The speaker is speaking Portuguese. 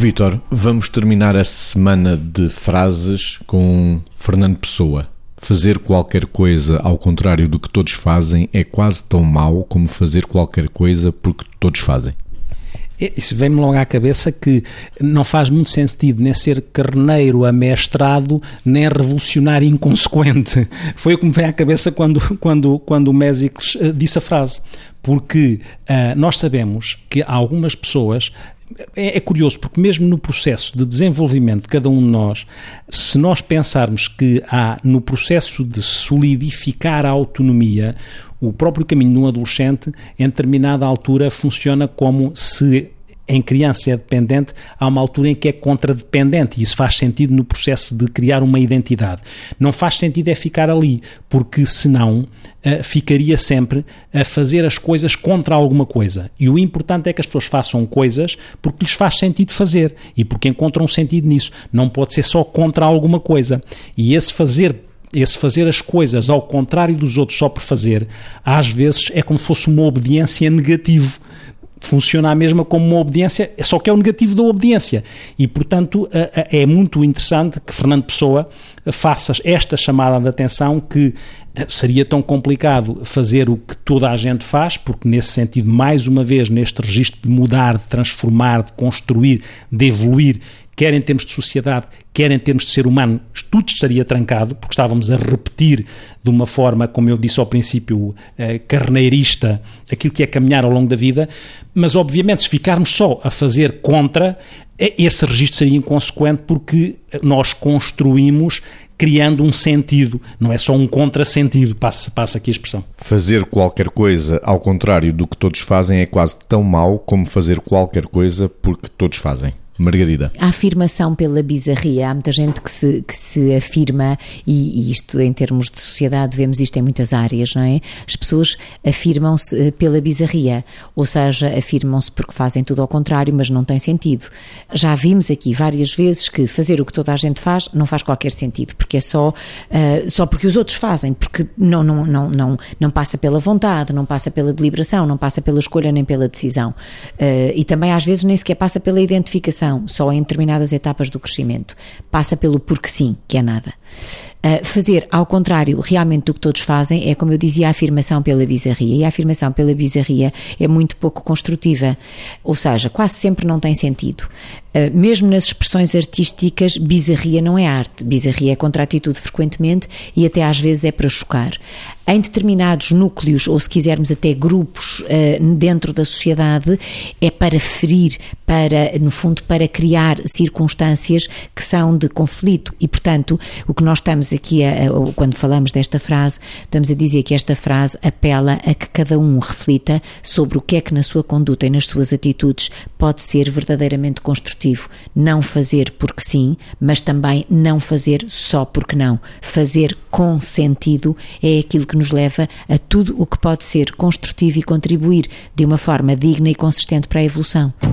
Vítor, vamos terminar a semana de frases com Fernando Pessoa. Fazer qualquer coisa ao contrário do que todos fazem é quase tão mau como fazer qualquer coisa porque todos fazem. Isso vem-me logo à cabeça que não faz muito sentido nem ser carneiro amestrado, nem revolucionário inconsequente. Foi o que me veio à cabeça quando, quando, quando o Mésicles eh, disse a frase. Porque uh, nós sabemos que algumas pessoas é, é, curioso porque mesmo no processo de desenvolvimento de cada um de nós, se nós pensarmos que há no processo de solidificar a autonomia, o próprio caminho de um adolescente, em determinada altura, funciona como se em criança é dependente, há uma altura em que é contradependente e isso faz sentido no processo de criar uma identidade. Não faz sentido é ficar ali, porque senão uh, ficaria sempre a fazer as coisas contra alguma coisa. E o importante é que as pessoas façam coisas porque lhes faz sentido fazer e porque encontram sentido nisso. Não pode ser só contra alguma coisa. E esse fazer esse fazer as coisas ao contrário dos outros só por fazer, às vezes é como se fosse uma obediência negativa funciona a mesma como uma obediência, só que é o negativo da obediência. E, portanto, é muito interessante que Fernando Pessoa faça esta chamada de atenção que eh, seria tão complicado fazer o que toda a gente faz, porque nesse sentido, mais uma vez, neste registro de mudar, de transformar, de construir, de evoluir, quer em termos de sociedade, quer em termos de ser humano, tudo estaria trancado, porque estávamos a repetir de uma forma, como eu disse ao princípio, eh, carneirista, aquilo que é caminhar ao longo da vida, mas obviamente se ficarmos só a fazer contra, eh, esse registro seria inconsequente porque nós construímos criando um sentido, não é só um contrassentido, passa, passa aqui a expressão. Fazer qualquer coisa ao contrário do que todos fazem é quase tão mau como fazer qualquer coisa porque todos fazem. Margarida. A afirmação pela bizarria. Há muita gente que se, que se afirma, e, e isto em termos de sociedade, vemos isto em muitas áreas, não é? As pessoas afirmam-se eh, pela bizarria, ou seja, afirmam-se porque fazem tudo ao contrário, mas não tem sentido. Já vimos aqui várias vezes que fazer o que toda a gente faz não faz qualquer sentido, porque é só, uh, só porque os outros fazem, porque não, não, não, não, não passa pela vontade, não passa pela deliberação, não passa pela escolha nem pela decisão. Uh, e também às vezes nem sequer passa pela identificação só em determinadas etapas do crescimento. Passa pelo porque sim, que é nada. Uh, fazer ao contrário realmente do que todos fazem é, como eu dizia, a afirmação pela bizarria. E a afirmação pela bizarria é muito pouco construtiva. Ou seja, quase sempre não tem sentido. Uh, mesmo nas expressões artísticas, bizarria não é arte. Bizarria é contra atitude frequentemente e até às vezes é para chocar. Em determinados núcleos, ou se quisermos até grupos uh, dentro da sociedade, é para ferir, para, no fundo, para criar circunstâncias que são de conflito. E, portanto, o que nós estamos aqui, a, a, quando falamos desta frase, estamos a dizer que esta frase apela a que cada um reflita sobre o que é que na sua conduta e nas suas atitudes pode ser verdadeiramente construtivo. Não fazer porque sim, mas também não fazer só porque não. Fazer com sentido é aquilo que nos leva a tudo o que pode ser construtivo e contribuir de uma forma digna e consistente para a evolução.